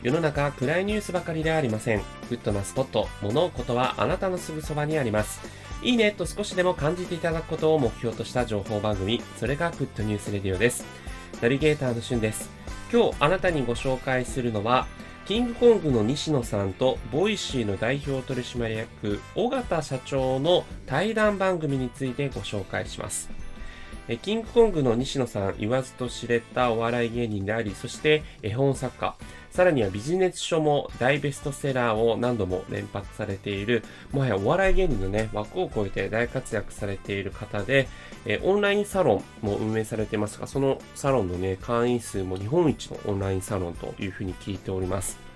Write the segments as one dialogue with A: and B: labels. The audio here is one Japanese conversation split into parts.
A: 世の中暗いニュースばかりではありません。グッドなスポット、物事はあなたのすぐそばにあります。いいねと少しでも感じていただくことを目標とした情報番組、それが Good News Radio です。ナビゲーターのしゅんです。今日あなたにご紹介するのは、キングコングの西野さんと Voicy の代表取締役緒方社長の対談番組についてご紹介します。えキングコングの西野さん言わずと知れたお笑い芸人であり、そして絵本作家、さらにはビジネス書も大ベストセラーを何度も連発されている、もはやお笑い芸人のね、枠を超えて大活躍されている方で、えオンラインサロンも運営されていますが、そのサロンのね、会員数も日本一のオンラインサロンというふうに聞いております。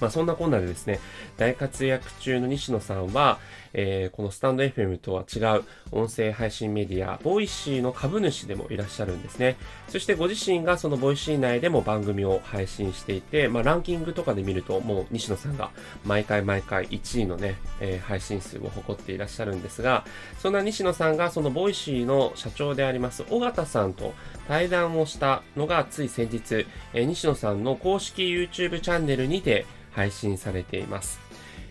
A: まあ、そんなこんなでですね、大活躍中の西野さんは、えー、このスタンド FM とは違う音声配信メディア、 Voicy の株主でもいらっしゃるんですね。そしてご自身がその Voicy 内でも番組を配信していて、まあ、ランキングとかで見ると、もう西野さんが毎回毎回1位のね、えー、配信数を誇っていらっしゃるんですが、そんな西野さんがその Voicy の社長であります緒方さんと対談をしたのがつい先日、えー、西野さんの公式 YouTube チャンネルにて配信されています。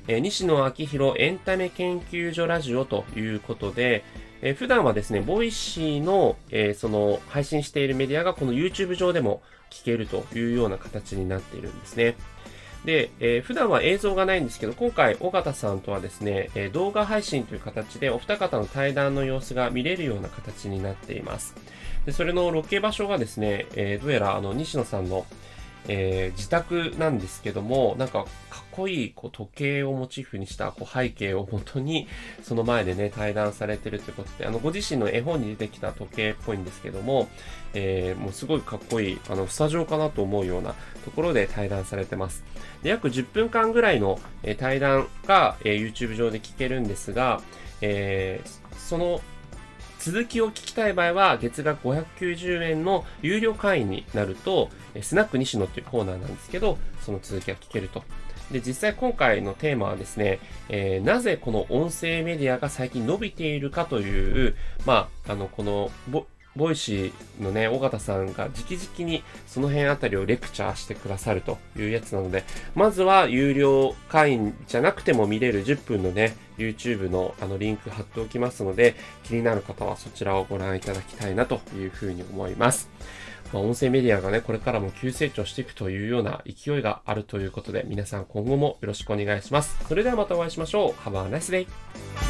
A: えー、西野亮廣エンタメ研究所ラジオということで、えー、普段はですね、 Voicy の、えー、その配信しているメディアがこの YouTube 上でも聞けるというような形になっているんですね。で、えー、普段は映像がないんですけど、今回、緒方さんとはですね、えー、動画配信という形でお二方の対談の様子が見れるような形になっています。で、それのロケ場所がですね、えー、どうやらあの、西野さんの、えー、自宅なんですけども、なんかかっこいいこう時計をモチーフにしたこう背景をもとに、その前でね、対談されてるということで、あの、ご自身の絵本に出てきた時計っぽいんですけども、えー、もうすごいかっこいい、あの、スタジオかなと思うようなところで対談されてます。で約10分間ぐらいの、え対談が、え YouTube 上で聞けるんですが、えー、その続きを聞きたい場合は、月額590円の有料会員になると、スナック西野というコーナーなんですけど、その続きが聞けると。で、実際今回のテーマはですね、えー、なぜこの音声メディアが最近伸びているかという、まあ、あの、この、 Voicy のね、緒方さんが直々にその辺あたりをレクチャーしてくださるというやつなので、まずは有料会員じゃなくても見れる10分のね、YouTube のあのリンク貼っておきますので、気になる方はそちらをご覧いただきたいなというふうに思います。まあ、音声メディアがね、これからも急成長していくというような勢いがあるということで、皆さん今後もよろしくお願いします。それではまたお会いしましょう。Have a nice day!